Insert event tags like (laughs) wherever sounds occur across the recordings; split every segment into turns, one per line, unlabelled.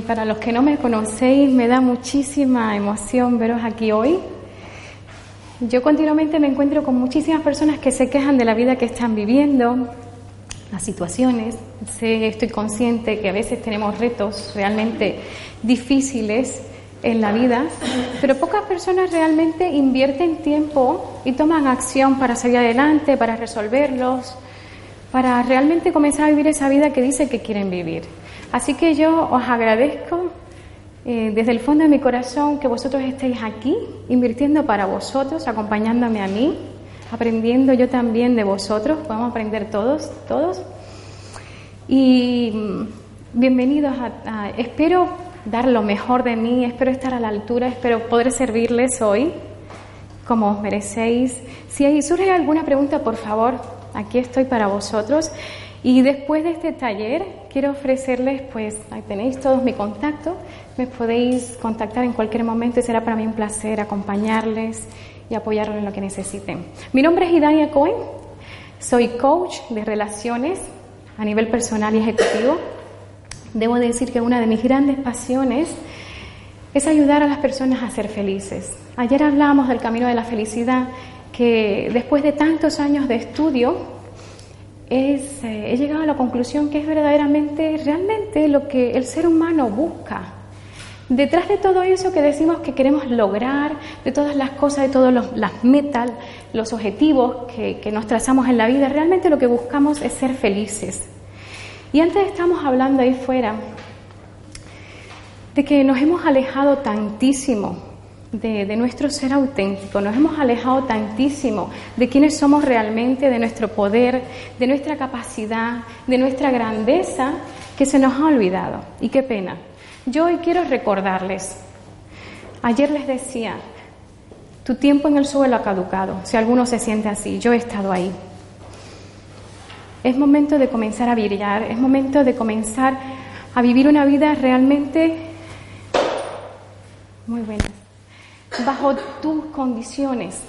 Para los que no me conocéis, me da muchísima emoción veros aquí hoy. Yo continuamente me encuentro con muchísimas personas que se quejan de la vida que están viviendo, las situaciones. Sé, estoy consciente que a veces tenemos retos realmente difíciles en la vida, pero pocas personas realmente invierten tiempo y toman acción para salir adelante, para resolverlos, para realmente comenzar a vivir esa vida que dicen que quieren vivir. Así que yo os agradezco eh, desde el fondo de mi corazón que vosotros estéis aquí, invirtiendo para vosotros, acompañándome a mí, aprendiendo yo también de vosotros, podemos aprender todos, todos. Y mm, bienvenidos a, espero dar lo mejor de mí, espero estar a la altura, espero poder servirles hoy como os merecéis. Si surge alguna pregunta, por favor, aquí estoy para vosotros. Y después de este taller quiero ofrecerles, pues ahí tenéis todos mi contacto, me podéis contactar en cualquier momento y será para mí un placer acompañarles y apoyarlos en lo que necesiten. Mi nombre es Idania Cohen, soy coach de relaciones a nivel personal y ejecutivo. Debo decir que una de mis grandes pasiones es ayudar a las personas a ser felices. Ayer hablábamos del camino de la felicidad, que después de tantos años de estudio, eh, he llegado a la conclusión que es verdaderamente, realmente lo que el ser humano busca. Detrás de todo eso que decimos que queremos lograr, de todas las cosas, de todas las metas, los objetivos que nos trazamos en la vida, realmente lo que buscamos es ser felices. Y antes estamos hablando ahí fuera de que nos hemos alejado tantísimo de, nuestro ser auténtico, nos hemos alejado tantísimo de quiénes somos realmente, de nuestro poder, de nuestra capacidad, de nuestra grandeza, que se nos ha olvidado. Y qué pena. Yo hoy quiero recordarles, ayer les decía, tu tiempo en el suelo ha caducado, si alguno se siente así, yo he estado ahí. Es momento de comenzar a brillar, es momento de comenzar a vivir una vida realmente muy buena bajo tus condiciones,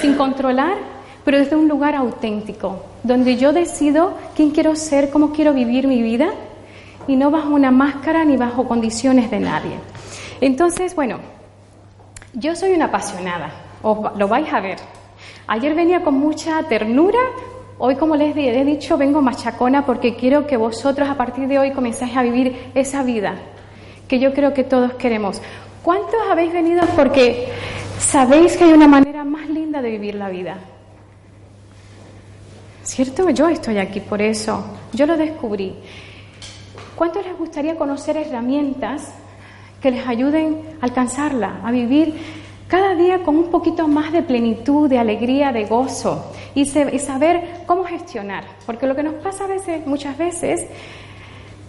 sin controlar, pero desde un lugar auténtico, donde yo decido quién quiero ser, cómo quiero vivir mi vida, y no bajo una máscara ni bajo condiciones de nadie. Entonces, bueno, yo soy una apasionada, os lo vais a ver. Ayer venía con mucha ternura, hoy como les he dicho, vengo machacona porque quiero que vosotros a partir de hoy comenzáis a vivir esa vida que yo creo que todos queremos. ¿Cuántos habéis venido porque sabéis que hay una manera más linda de vivir la vida? ¿Cierto? Yo estoy aquí por eso. Yo lo descubrí. ¿Cuántos les gustaría conocer herramientas que les ayuden a alcanzarla, a vivir cada día con un poquito más de plenitud, de alegría, de gozo y, saber cómo gestionar? Porque lo que nos pasa a veces, muchas veces,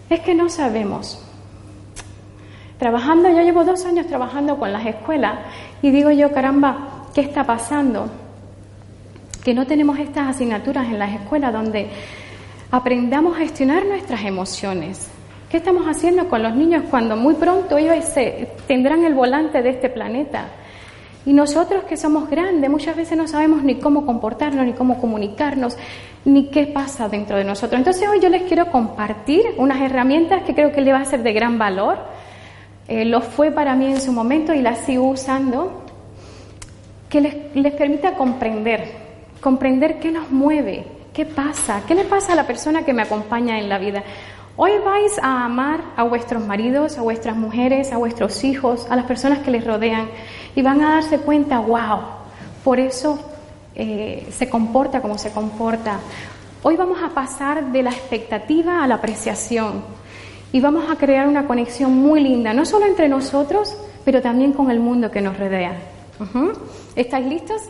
es que no sabemos trabajando, yo llevo dos años trabajando con las escuelas y digo yo, caramba, ¿qué está pasando? Que no tenemos estas asignaturas en las escuelas donde aprendamos a gestionar nuestras emociones. ¿Qué estamos haciendo con los niños cuando muy pronto ellos tendrán el volante de este planeta? Y nosotros que somos grandes muchas veces no sabemos ni cómo comportarnos, ni cómo comunicarnos, ni qué pasa dentro de nosotros. Entonces hoy yo les quiero compartir unas herramientas que creo que le va a ser de gran valor eh, lo fue para mí en su momento y la sigo usando, que les, permita comprender, comprender qué nos mueve, qué pasa, qué le pasa a la persona que me acompaña en la vida. Hoy vais a amar a vuestros maridos, a vuestras mujeres, a vuestros hijos, a las personas que les rodean y van a darse cuenta, wow, por eso eh, se comporta como se comporta. Hoy vamos a pasar de la expectativa a la apreciación y vamos a crear una conexión muy linda, no solo entre nosotros, pero también con el mundo que nos rodea. ¿Estáis listos?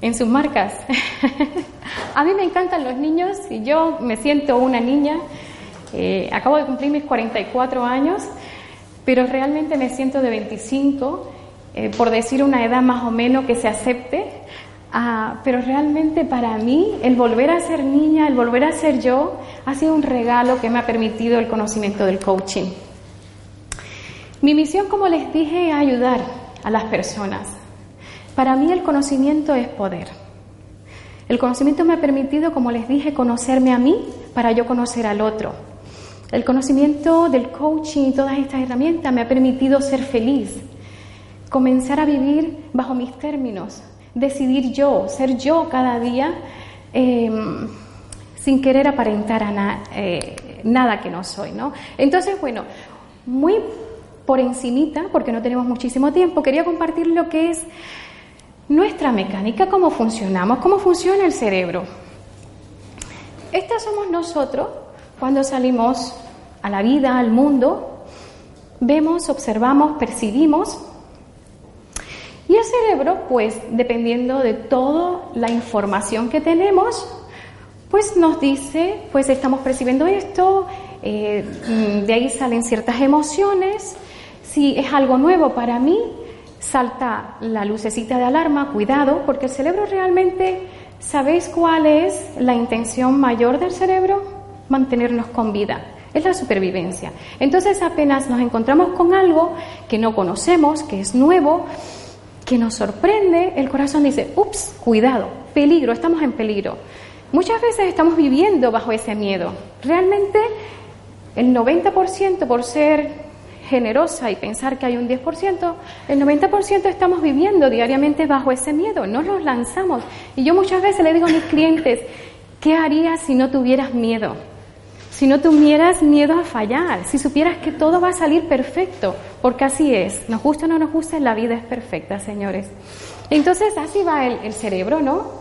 En sus marcas. (laughs) a mí me encantan los niños y yo me siento una niña. Eh, acabo de cumplir mis 44 años, pero realmente me siento de 25, eh, por decir una edad más o menos que se acepte, ah, pero realmente para mí el volver a ser niña, el volver a ser yo, ha sido un regalo que me ha permitido el conocimiento del coaching. Mi misión, como les dije, es ayudar a las personas. Para mí el conocimiento es poder. El conocimiento me ha permitido, como les dije, conocerme a mí para yo conocer al otro. El conocimiento del coaching y todas estas herramientas me ha permitido ser feliz, comenzar a vivir bajo mis términos, decidir yo, ser yo cada día em, sin querer aparentar a eh, nada que no soy, ¿no? Entonces, bueno, muy por encimita, porque no tenemos muchísimo tiempo, quería compartir lo que es nuestra mecánica, cómo funcionamos, cómo funciona el cerebro. Estas somos nosotros cuando salimos a la vida, al mundo, vemos, observamos, percibimos. Y el cerebro, pues dependiendo de toda la información que tenemos, pues nos dice, pues estamos percibiendo esto, eh, de ahí salen ciertas emociones. Si es algo nuevo para mí, salta la lucecita de alarma, cuidado, porque el cerebro realmente, ¿sabéis cuál es la intención mayor del cerebro? Mantenernos con vida. Es la supervivencia. Entonces apenas nos encontramos con algo que no conocemos, que es nuevo, que nos sorprende, el corazón dice, ups, cuidado, peligro, estamos en peligro. Muchas veces estamos viviendo bajo ese miedo. Realmente el 90% por ser generosa y pensar que hay un 10%, el 90% estamos viviendo diariamente bajo ese miedo, no nos lanzamos. Y yo muchas veces le digo a mis clientes, ¿qué harías si no tuvieras miedo? Si no tuvieras miedo a fallar, si supieras que todo va a salir perfecto, porque así es, nos gusta o no nos gusta, la vida es perfecta, señores. Entonces así va el, el cerebro, ¿no?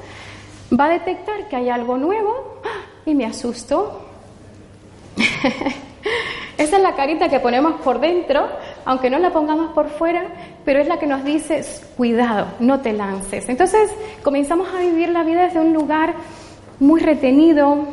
Va a detectar que hay algo nuevo ¡ah! y me asusto. (laughs) Esa es la carita que ponemos por dentro, aunque no la pongamos por fuera, pero es la que nos dice, cuidado, no te lances. Entonces comenzamos a vivir la vida desde un lugar muy retenido,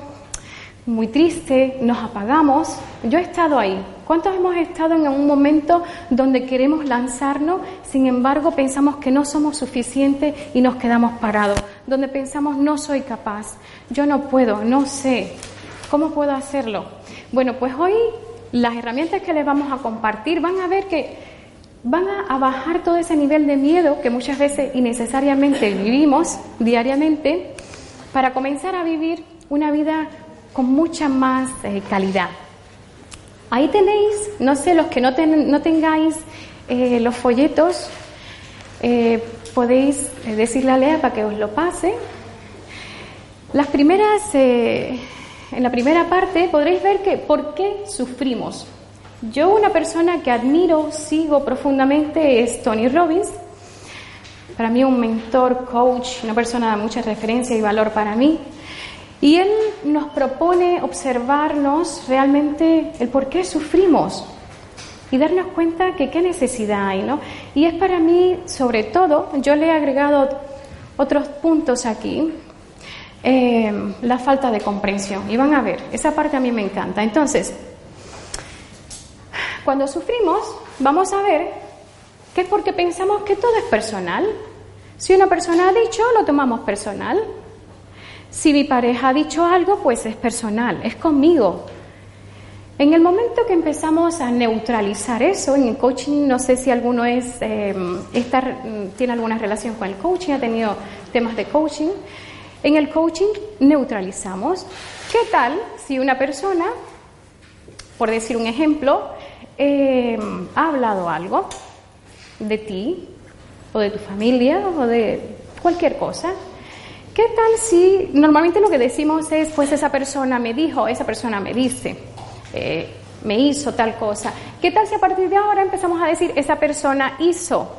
muy triste, nos apagamos. Yo he estado ahí. ¿Cuántos hemos estado en un momento donde queremos lanzarnos, sin embargo pensamos que no somos suficientes y nos quedamos parados? Donde pensamos no soy capaz, yo no puedo, no sé, ¿cómo puedo hacerlo? Bueno, pues hoy las herramientas que les vamos a compartir van a ver que van a, bajar todo ese nivel de miedo que muchas veces innecesariamente vivimos diariamente para comenzar a vivir una vida con mucha más eh, calidad. Ahí tenéis, no sé, los que no, tengáis eh, los folletos, eh, podéis decirle a Lea para que os lo pase. Las primeras en la primera parte podréis ver que por qué sufrimos. Yo una persona que admiro, sigo profundamente es Tony Robbins. Para mí un mentor, coach, una persona de mucha referencia y valor para mí. Y él nos propone observarnos realmente el por qué sufrimos y darnos cuenta que qué necesidad hay, ¿no? Y es para mí, sobre todo, yo le he agregado otros puntos aquí, eh, la falta de comprensión. Y van a ver, esa parte a mí me encanta. Entonces, cuando sufrimos, vamos a ver que es porque pensamos que todo es personal. Si una persona ha dicho, lo tomamos personal. Si mi pareja ha dicho algo, pues es personal, es conmigo. En el momento que empezamos a neutralizar eso, en el coaching, no sé si alguno es, eh, tiene alguna relación con el coaching, ha tenido temas de coaching, en el coaching neutralizamos. ¿Qué tal si una persona, por decir un ejemplo, eh, ha hablado algo de ti o de tu familia o de cualquier cosa? ¿Qué tal si normalmente lo que decimos es, pues esa persona me dijo, esa persona me dice, eh, me hizo tal cosa? ¿Qué tal si a partir de ahora empezamos a decir, esa persona hizo?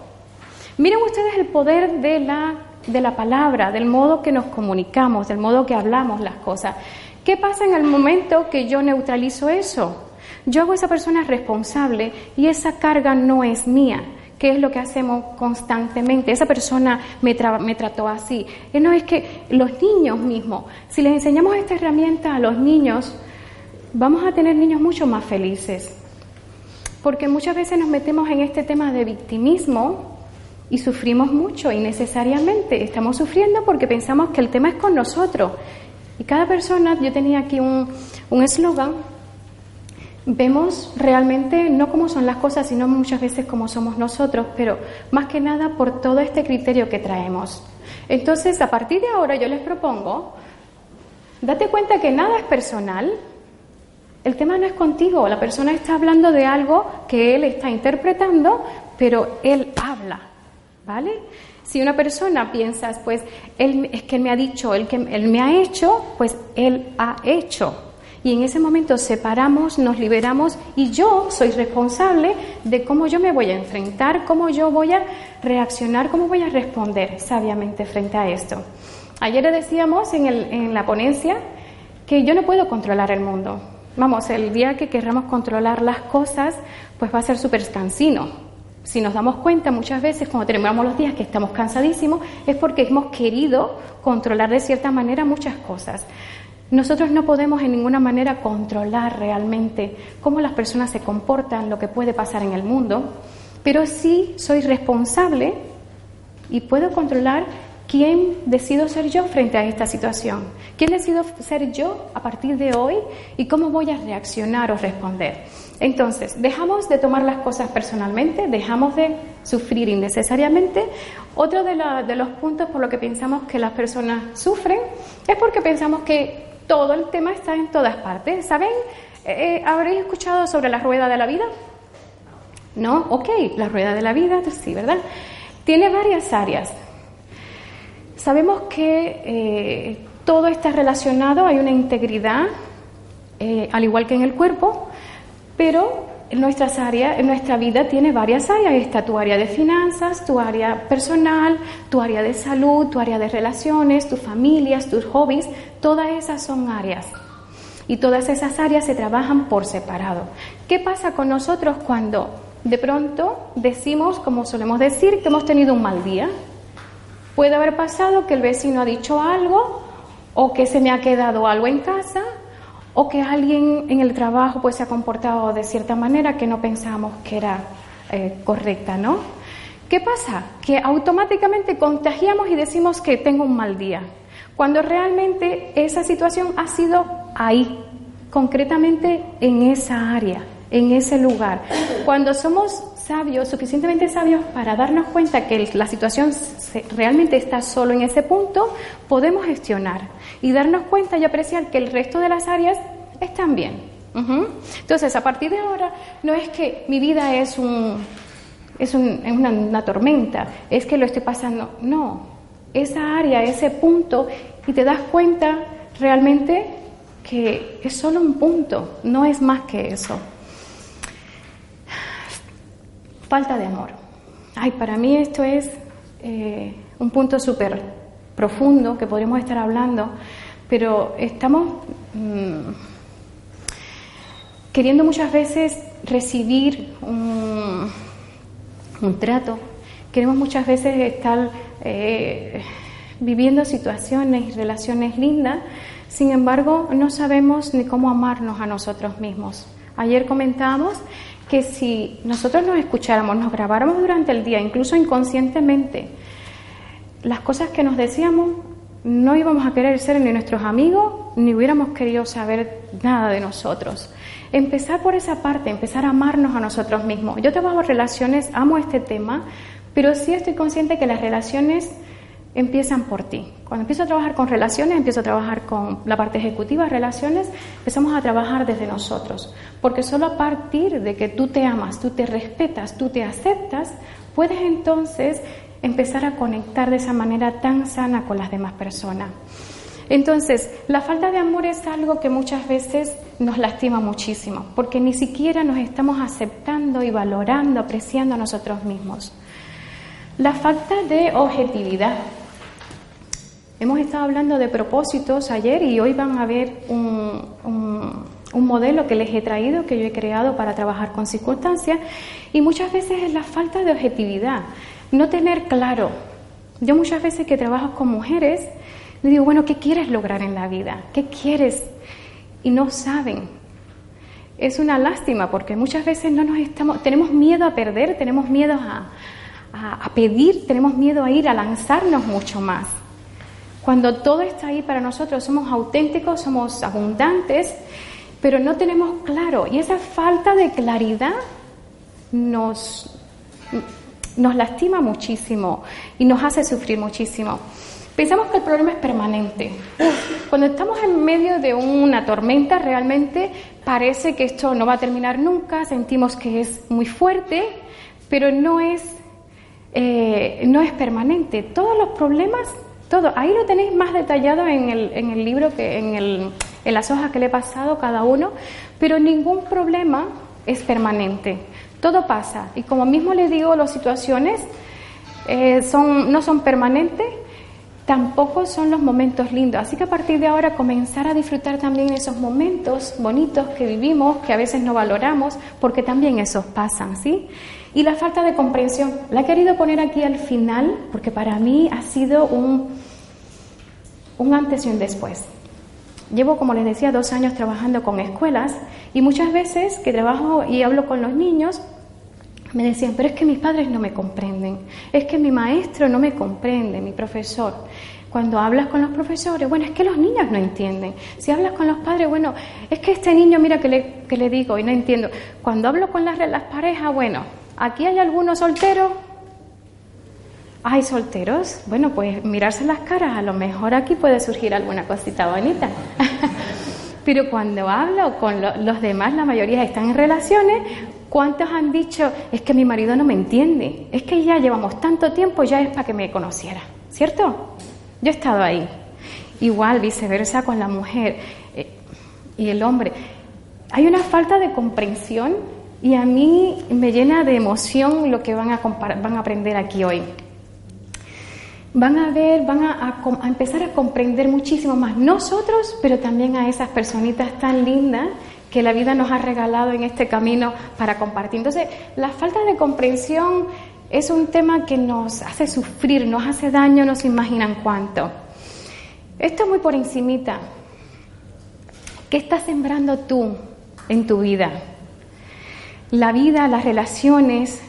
Miren ustedes el poder de la de la palabra, del modo que nos comunicamos, del modo que hablamos las cosas. ¿Qué pasa en el momento que yo neutralizo eso? Yo hago a esa persona responsable y esa carga no es mía. ¿Qué es lo que hacemos constantemente? Esa persona me, me trató así. Eh, no es que los niños mismos, si les enseñamos esta herramienta a los niños, vamos a tener niños mucho más felices. porque muchas veces nos metemos en este tema de victimismo y sufrimos mucho innecesariamente. Estamos sufriendo porque pensamos que el tema es con nosotros. Y cada persona, yo tenía aquí un eslogan, vemos realmente no cómo son las cosas, sino muchas veces cómo somos nosotros, pero más que nada por todo este criterio que traemos. Entonces, a partir de ahora yo les propongo, date cuenta que nada es personal, el tema no es contigo, la persona está hablando de algo que él está interpretando, pero él habla, ¿vale? Si una persona piensa, pues, él, es que él me ha dicho, él, que, él me ha hecho, pues él ha hecho. Y en ese momento separamos, nos liberamos y yo soy responsable de cómo yo me voy a enfrentar, cómo yo voy a reaccionar, cómo voy a responder sabiamente frente a esto. Ayer decíamos en, la ponencia que yo no puedo controlar el mundo, Vamos, el día que querramos controlar las cosas, pues va a ser súper cansino. Si nos damos cuenta muchas veces cuando tenemos los días que estamos cansadísimos, es porque hemos querido controlar de cierta manera muchas cosas. Nosotros no podemos en ninguna manera controlar realmente cómo las personas se comportan, lo que puede pasar en el mundo, pero sí soy responsable y puedo controlar ¿Quién decido ser yo frente a esta situación? ¿Quién decido ser yo a partir de hoy y cómo voy a reaccionar o responder? Entonces, dejamos de tomar las cosas personalmente, dejamos de sufrir innecesariamente. Otro de, los puntos por lo que pensamos que las personas sufren es porque pensamos que todo el tema está en todas partes. ¿Saben? Eh, eh, ¿Habréis escuchado sobre la rueda de la vida? ¿No? Ok, la rueda de la vida, sí, ¿verdad? Tiene varias áreas. Sabemos que eh, todo está relacionado, hay una integridad, eh, al igual que en el cuerpo, pero en nuestras áreas, en nuestra vida tiene varias áreas. Está tu área de finanzas, tu área personal, tu área de salud, tu área de relaciones, tus familias, tus hobbies, todas esas son áreas. Y todas esas áreas se trabajan por separado. ¿Qué pasa con nosotros cuando de pronto decimos, como solemos decir, que hemos tenido un mal día? Puede haber pasado que el vecino ha dicho algo o que se me ha quedado algo en casa o que alguien en el trabajo pues se ha comportado de cierta manera que no pensamos que era eh, correcta, ¿no? ¿Qué pasa? Que automáticamente contagiamos y decimos que tengo un mal día, cuando realmente esa situación ha sido ahí, concretamente en esa área, en ese lugar. Cuando somos sabios, suficientemente sabios para darnos cuenta que la situación realmente está solo en ese punto, podemos gestionar y darnos cuenta y apreciar que el resto de las áreas están bien. Entonces, a partir de ahora, no es que mi vida es, un, es, una, tormenta, es que lo estoy pasando. No, esa área, ese punto, y te das cuenta realmente que es solo un punto, no es más que eso. Falta de amor. Ay, para mí esto es eh, un punto súper profundo que podríamos estar hablando, pero estamos mm, queriendo muchas veces recibir un, trato, queremos muchas veces estar eh, viviendo situaciones y relaciones lindas, sin embargo no sabemos ni cómo amarnos a nosotros mismos. Ayer comentamos que si nosotros nos escucháramos, nos grabáramos durante el día, incluso inconscientemente, las cosas que nos decíamos, no íbamos a querer ser ni nuestros amigos, ni hubiéramos querido saber nada de nosotros. Empezar por esa parte, empezar a amarnos a nosotros mismos. Yo trabajo relaciones, amo este tema, pero sí estoy consciente que las relaciones empiezan por ti. Cuando empiezo a trabajar con relaciones, empiezo a trabajar con la parte ejecutiva, relaciones, empezamos a trabajar desde nosotros. Porque solo a partir de que tú te amas, tú te respetas, tú te aceptas, puedes entonces empezar a conectar de esa manera tan sana con las demás personas. Entonces, la falta de amor es algo que muchas veces nos lastima muchísimo, porque ni siquiera nos estamos aceptando y valorando, apreciando a nosotros mismos. La falta de objetividad, Hemos estado hablando de propósitos ayer y hoy van a ver un, un, modelo que les he traído, que yo he creado para trabajar con circunstancias y muchas veces es la falta de objetividad, no tener claro. Yo muchas veces que trabajo con mujeres, le digo, bueno, ¿qué quieres lograr en la vida? ¿Qué quieres? Y no saben. es una lástima porque muchas veces no nos estamos, tenemos miedo a perder, tenemos miedo a, a, pedir, tenemos miedo a ir, a lanzarnos mucho más. Cuando todo está ahí para nosotros, somos auténticos, somos abundantes, pero no tenemos claro. Y esa falta de claridad nos, nos lastima muchísimo y nos hace sufrir muchísimo. Pensamos que el problema es permanente. Cuando estamos en medio de una tormenta, realmente parece que esto no va a terminar nunca, sentimos que es muy fuerte, pero no es, eh, no es permanente. Todos los problemas, todo, ahí lo tenéis más detallado en el, en el libro, que en, el, en las hojas que le he pasado cada uno, pero ningún problema es permanente. Todo pasa. Y como mismo le digo, las situaciones eh, son, no son permanentes, tampoco son los momentos lindos. Así que a partir de ahora comenzar a disfrutar también esos momentos bonitos que vivimos, que a veces no valoramos, porque también esos pasan, ¿sí? Y la falta de comprensión. La he querido poner aquí al final, porque para mí ha sido un, un antes y un después. Llevo, como les decía, dos años trabajando con escuelas y muchas veces que trabajo y hablo con los niños, me decían, pero es que mis padres no me comprenden, es que mi maestro no me comprende, mi profesor. Cuando hablas con los profesores, bueno, es que los niños no entienden. Si hablas con los padres, bueno, es que este niño, mira que le, que le digo y no entiendo. Cuando hablo con las, las parejas, bueno, aquí hay algunos solteros. ¿Hay solteros? Bueno, pues mirarse las caras, a lo mejor aquí puede surgir alguna cosita bonita. (laughs) Pero cuando hablo con los demás, la mayoría están en relaciones, ¿cuántos han dicho, es que mi marido no me entiende? Es que ya llevamos tanto tiempo, ya es para que me conociera, ¿cierto? Yo he estado ahí. Igual, viceversa con la mujer eh, y el hombre. Hay una falta de comprensión y a mí me llena de emoción lo que van a, van a aprender aquí hoy van a ver, van a, empezar a comprender muchísimo más nosotros, pero también a esas personitas tan lindas que la vida nos ha regalado en este camino para compartir. Entonces, la falta de comprensión es un tema que nos hace sufrir, nos hace daño, no se imaginan cuánto. Esto es muy por encimita. ¿Qué estás sembrando tú en tu vida? La vida, las relaciones,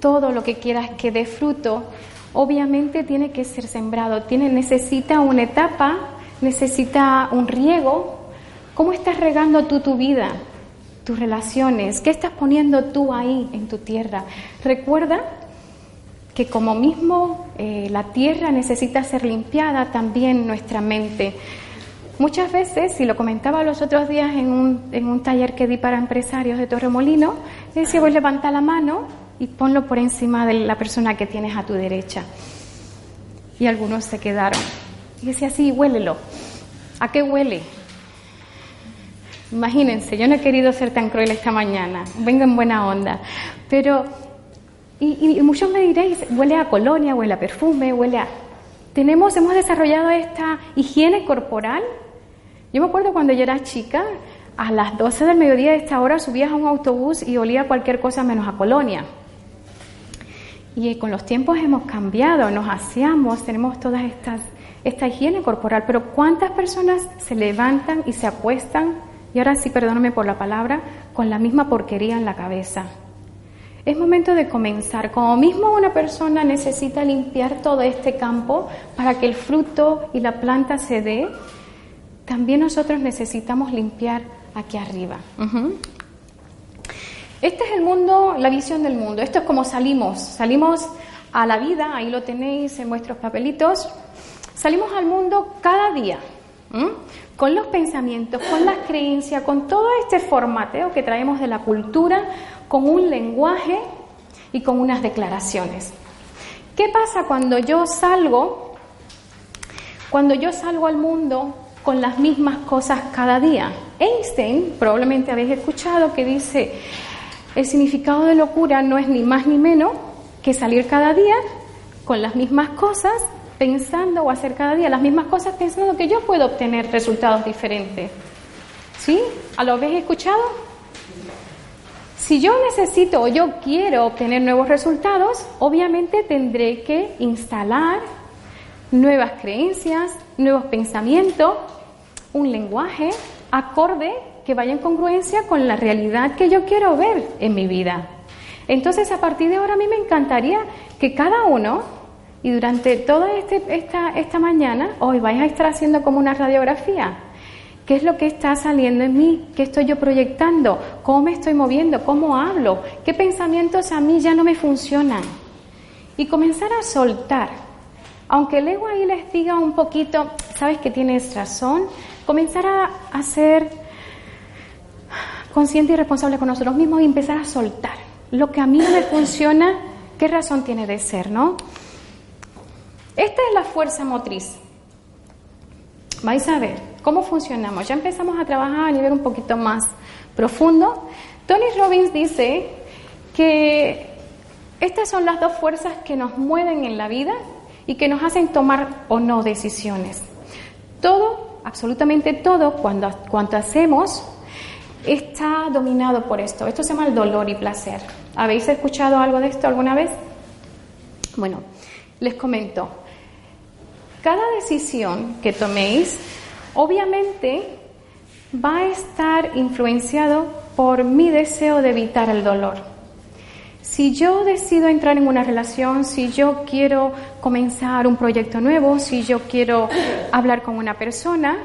todo lo que quieras que dé fruto, obviamente tiene que ser sembrado, tiene, necesita una etapa, necesita un riego. ¿Cómo estás regando tú tu vida, tus relaciones? ¿Qué estás poniendo tú ahí en tu tierra? Recuerda que como mismo eh, la tierra necesita ser limpiada, también nuestra mente. Muchas veces, y lo comentaba los otros días en un, en un taller que di para empresarios de Torremolino, decía, pues levanta la mano y ponlo por encima de la persona que tienes a tu derecha. Y algunos se quedaron. Y decía, sí, huélelo. ¿A qué huele? Imagínense, yo no he querido ser tan cruel esta mañana, vengo en buena onda, pero, y, y, muchos me diréis, huele a colonia, huele a perfume, huele a... Tenemos, hemos desarrollado esta higiene corporal. Yo me acuerdo cuando yo era chica, a las 12 del mediodía de esta hora subías a un autobús y olía cualquier cosa menos a colonia. Y con los tiempos hemos cambiado, nos aseamos, tenemos todas estas esta higiene corporal, pero ¿cuántas personas se levantan y se acuestan, y ahora sí, perdóname por la palabra, con la misma porquería en la cabeza? Es momento de comenzar. Como mismo una persona necesita limpiar todo este campo para que el fruto y la planta se dé, también nosotros necesitamos limpiar aquí arriba. Este es el mundo, la visión del mundo. Esto es como salimos. Salimos a la vida, ahí lo tenéis en vuestros papelitos. Salimos al mundo cada día, con los pensamientos, con las creencias, con todo este formateo que traemos de la cultura, con un lenguaje y con unas declaraciones. ¿Qué pasa cuando yo salgo? Cuando yo salgo al mundo con las mismas cosas cada día. Einstein, probablemente habéis escuchado, que dice, el significado de locura no es ni más ni menos que salir cada día con las mismas cosas, pensando o hacer cada día las mismas cosas, pensando que yo puedo obtener resultados diferentes. ¿Sí? ¿A lo habéis escuchado? Si yo necesito o yo quiero obtener nuevos resultados, obviamente tendré que instalar nuevas creencias, nuevos pensamientos, un lenguaje acorde que vaya en congruencia con la realidad que yo quiero ver en mi vida. Entonces, a partir de ahora a mí me encantaría que cada uno, y durante toda este, esta, esta mañana, hoy vais a estar haciendo como una radiografía. ¿Qué es lo que está saliendo en mí? ¿Qué estoy yo proyectando? ¿Cómo me estoy moviendo? ¿Cómo hablo? ¿Qué pensamientos a mí ya no me funcionan? Y comenzar a soltar. Aunque el ego ahí les diga un poquito, sabes que tienes razón, comenzar a, ser consciente y responsable con nosotros mismos y empezar a soltar. Lo que a mí no me (coughs) funciona, ¿qué razón tiene de ser, no? Esta es la fuerza motriz. Vais a ver cómo funcionamos. Ya empezamos a trabajar a nivel un poquito más profundo. Tony Robbins dice que estas son las dos fuerzas que nos mueven en la vida y que nos hacen tomar o no decisiones. Todo, absolutamente todo, cuando, cuanto hacemos, está dominado por esto. Esto se llama el dolor y placer. ¿Habéis escuchado algo de esto alguna vez? Bueno, les comento. Cada decisión que toméis, obviamente, va a estar influenciado por mi deseo de evitar el dolor. Si yo decido entrar en una relación, si yo quiero comenzar un proyecto nuevo, si yo quiero hablar con una persona,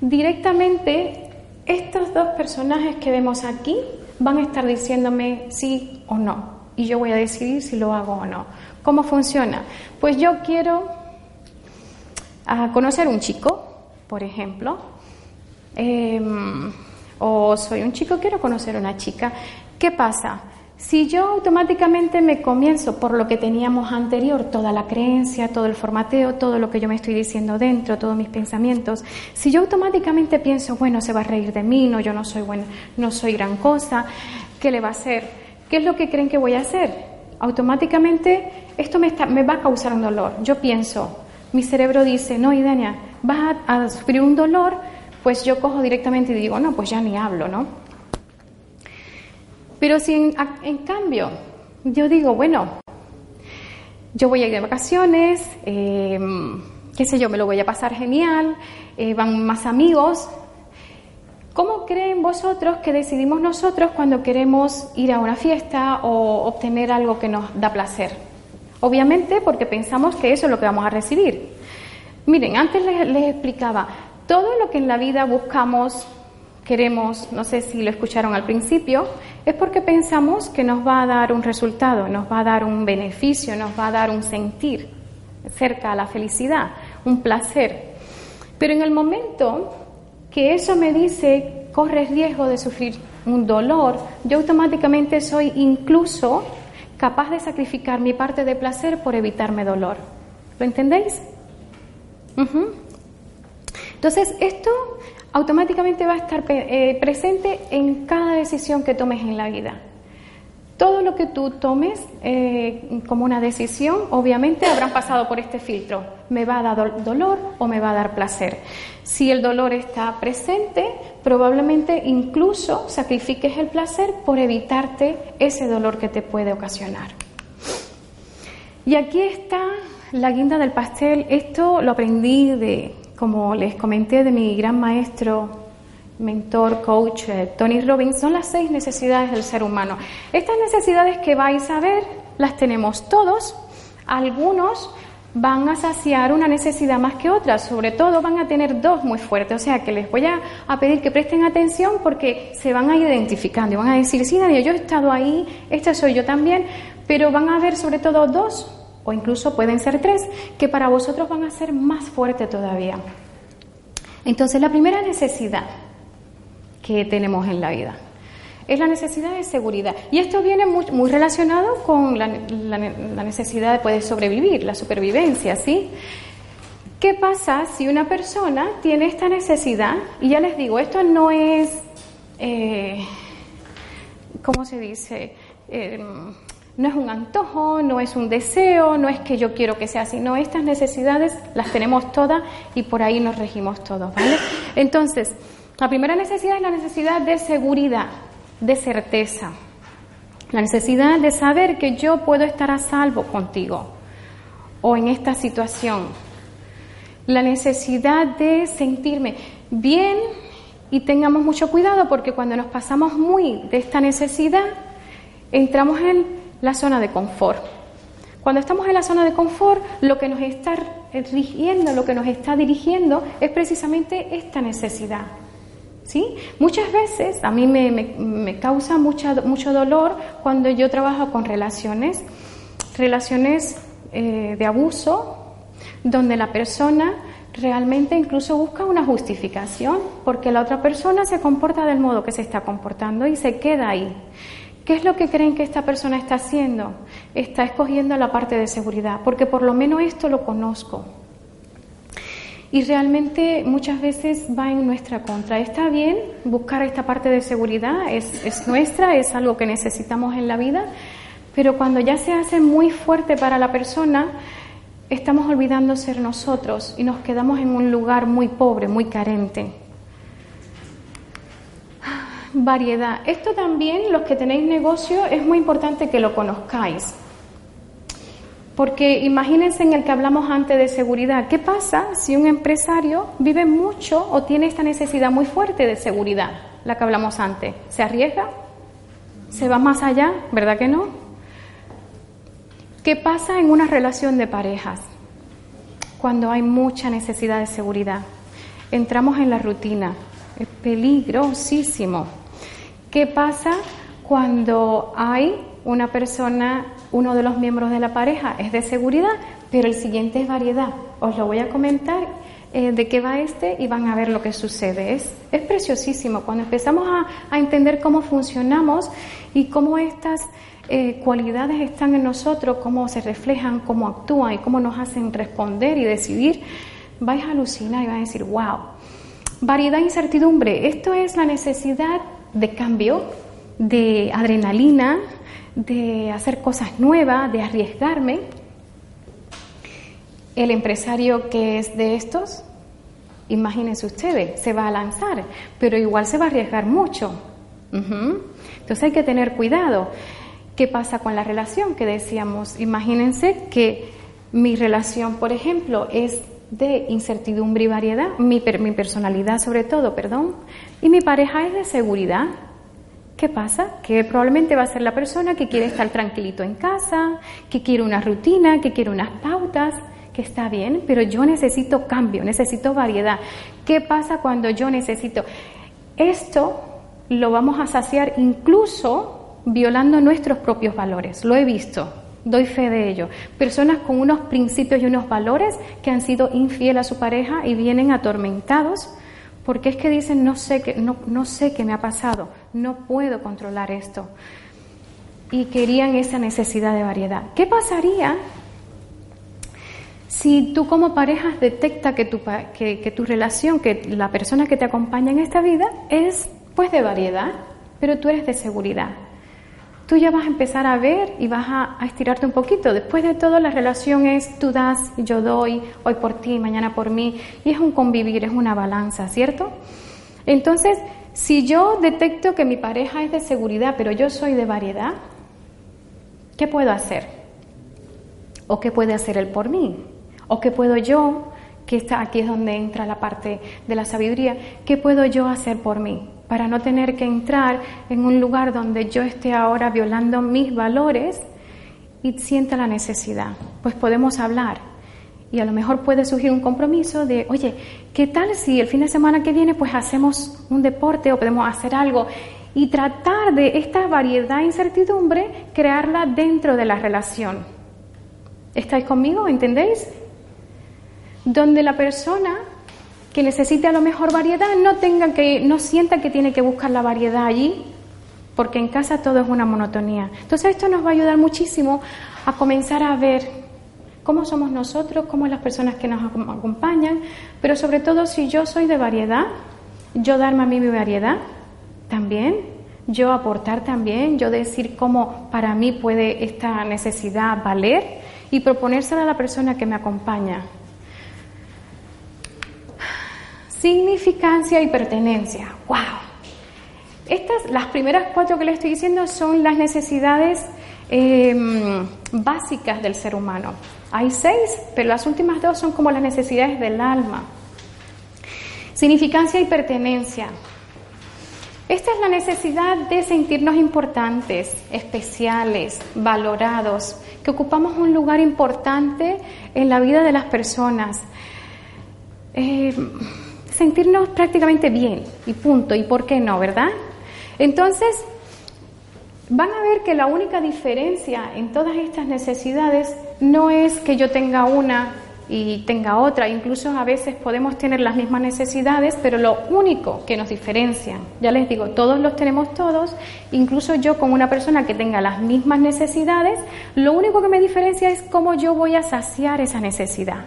directamente estos dos personajes que vemos aquí van a estar diciéndome sí o no. Y yo voy a decidir si lo hago o no. ¿Cómo funciona? Pues yo quiero ah, conocer un chico, por ejemplo. Em, o soy un chico, quiero conocer una chica. ¿Qué pasa? Si yo automáticamente me comienzo por lo que teníamos anterior, toda la creencia, todo el formateo, todo lo que yo me estoy diciendo dentro, todos mis pensamientos, si yo automáticamente pienso, bueno, se va a reír de mí, no, yo no soy buena, no soy gran cosa, ¿qué le va a hacer? ¿Qué es lo que creen que voy a hacer? Automáticamente esto me, va a causar un dolor. Yo pienso, mi cerebro dice, no, Idania, vas a sufrir un dolor, pues yo cojo directamente y digo, no, pues ya ni hablo, ¿no? Pero si en, cambio yo digo, bueno, yo voy a ir de vacaciones, em, qué sé yo, me lo voy a pasar genial, eh, van más amigos. ¿Cómo creen vosotros que decidimos nosotros cuando queremos ir a una fiesta o obtener algo que nos da placer? Obviamente porque pensamos que eso es lo que vamos a recibir. Miren, antes les explicaba, todo lo que en la vida buscamos queremos, no sé si lo escucharon al principio, es porque pensamos que nos va a dar un resultado, nos va a dar un beneficio, nos va a dar un sentir cerca a la felicidad, un placer. Pero en el momento que eso me dice corres riesgo de sufrir un dolor, yo automáticamente soy incluso capaz de sacrificar mi parte de placer por evitarme dolor. ¿Lo entendéis? Entonces, esto automáticamente va a estar eh, presente en cada decisión que tomes en la vida. Todo lo que tú tomes eh, como una decisión, obviamente habrán pasado por este filtro. ¿Me va a dar dolor o me va a dar placer? Si el dolor está presente, probablemente incluso sacrifiques el placer por evitarte ese dolor que te puede ocasionar. Y aquí está la guinda del pastel. Esto lo aprendí de, como les comenté de mi gran maestro, mentor, coach, eh, Tony Robbins, son las seis necesidades del ser humano. Estas necesidades que vais a ver las tenemos todos. Algunos van a saciar una necesidad más que otra, sobre todo van a tener dos muy fuertes. O sea que les voy a, pedir que presten atención porque se van a ir identificando y van a decir, sí, Daniel, yo he estado ahí, este soy yo también, pero van a haber sobre todo dos o incluso pueden ser tres, que para vosotros van a ser más fuertes todavía. Entonces, la primera necesidad que tenemos en la vida es la necesidad de seguridad. Y esto viene muy, relacionado con la, necesidad de poder sobrevivir, la supervivencia, ¿sí? ¿Qué pasa si una persona tiene esta necesidad? Y ya les digo, esto no es, eh, ¿cómo se dice? Eh, no es un antojo, no es un deseo, no es que yo quiero que sea así, no, estas necesidades las tenemos todas y por ahí nos regimos todos, ¿vale? Entonces, la primera necesidad es la necesidad de seguridad, de certeza, la necesidad de saber que yo puedo estar a salvo contigo o en esta situación, la necesidad de sentirme bien y tengamos mucho cuidado porque cuando nos pasamos muy de esta necesidad, entramos en la zona de confort. Cuando estamos en la zona de confort, lo que nos está rigiendo, lo que nos está dirigiendo es precisamente esta necesidad. ¿Sí? Muchas veces a mí me, causa mucho dolor cuando yo trabajo con relaciones, relaciones eh, de abuso, donde la persona realmente incluso busca una justificación, porque la otra persona se comporta del modo que se está comportando y se queda ahí. ¿Qué es lo que creen que esta persona está haciendo? Está escogiendo la parte de seguridad, porque por lo menos esto lo conozco. Y realmente muchas veces va en nuestra contra. Está bien buscar esta parte de seguridad, es, es nuestra, es algo que necesitamos en la vida, pero cuando ya se hace muy fuerte para la persona, estamos olvidando ser nosotros y nos quedamos en un lugar muy pobre, muy carente. Variedad. Esto también, los que tenéis negocio, es muy importante que lo conozcáis. Porque imagínense en el que hablamos antes de seguridad. ¿Qué pasa si un empresario vive mucho o tiene esta necesidad muy fuerte de seguridad, la que hablamos antes? ¿Se arriesga? ¿Se va más allá? ¿Verdad que no? ¿Qué pasa en una relación de parejas? Cuando hay mucha necesidad de seguridad. Entramos en la rutina. Es peligrosísimo. ¿Qué pasa cuando hay una persona, uno de los miembros de la pareja es de seguridad, pero el siguiente es variedad? Os lo voy a comentar eh, de qué va este y van a ver lo que sucede. Es, es preciosísimo cuando empezamos a, a entender cómo funcionamos y cómo estas eh, cualidades están en nosotros, cómo se reflejan, cómo actúan y cómo nos hacen responder y decidir, vais a alucinar y vais a decir, wow. Variedad e incertidumbre, esto es la necesidad de cambio, de adrenalina, de hacer cosas nuevas, de arriesgarme. El empresario que es de estos, imagínense ustedes, se va a lanzar, pero igual se va a arriesgar mucho. Entonces hay que tener cuidado. ¿Qué pasa con la relación que decíamos? Imagínense que mi relación, por ejemplo, es de incertidumbre y variedad, mi, personalidad sobre todo, perdón, y mi pareja es de seguridad. ¿Qué pasa? Que probablemente va a ser la persona que quiere estar tranquilito en casa, que quiere una rutina, que quiere unas pautas, que está bien, pero yo necesito cambio, necesito variedad. ¿Qué pasa cuando yo necesito? Esto lo vamos a saciar incluso violando nuestros propios valores. Lo he visto, doy fe de ello. Personas con unos principios y unos valores que han sido infieles a su pareja y vienen atormentados porque es que dicen no sé qué, no, no sé qué me ha pasado, no puedo controlar esto. Y querían esa necesidad de variedad. ¿Qué pasaría si tú como pareja detecta que tu, que, que tu relación, que la persona que te acompaña en esta vida es pues de variedad, pero tú eres de seguridad? Tú ya vas a empezar a ver y vas a, estirarte un poquito. Después de todo, la relación es tú das, yo doy, hoy por ti, mañana por mí, y es un convivir, es una balanza, ¿cierto? Entonces, si yo detecto que mi pareja es de seguridad, pero yo soy de variedad, ¿qué puedo hacer? ¿O qué puede hacer él por mí? ¿O qué puedo yo, que está aquí es donde entra la parte de la sabiduría, qué puedo yo hacer por mí? Para no tener que entrar en un lugar donde yo esté ahora violando mis valores y sienta la necesidad. Pues podemos hablar y a lo mejor puede surgir un compromiso de, oye, ¿qué tal si el fin de semana que viene pues hacemos un deporte o podemos hacer algo? Y tratar de esta variedad e incertidumbre crearla dentro de la relación. ¿Estáis conmigo? ¿Entendéis? Donde la persona que necesite a lo mejor variedad, no tenga que, no sienta que tiene que buscar la variedad allí, porque en casa todo es una monotonía. Entonces esto nos va a ayudar muchísimo a comenzar a ver cómo somos nosotros, cómo las personas que nos acompañan, pero sobre todo si yo soy de variedad, yo darme a mí mi variedad también, yo aportar también, yo decir cómo para mí puede esta necesidad valer y proponérsela a la persona que me acompaña. Significancia y pertenencia. ¡Wow! Estas, las primeras cuatro que les estoy diciendo, son las necesidades em, básicas del ser humano. Hay seis, pero las últimas dos son como las necesidades del alma. Significancia y pertenencia. Esta es la necesidad de sentirnos importantes, especiales, valorados, que ocupamos un lugar importante en la vida de las personas. Eh, sentirnos prácticamente bien y punto. ¿Y por qué no, verdad? Entonces, van a ver que la única diferencia en todas estas necesidades no es que yo tenga una y tenga otra, incluso a veces podemos tener las mismas necesidades, pero lo único que nos diferencia, ya les digo, todos los tenemos todos, incluso yo con una persona que tenga las mismas necesidades, lo único que me diferencia es cómo yo voy a saciar esa necesidad.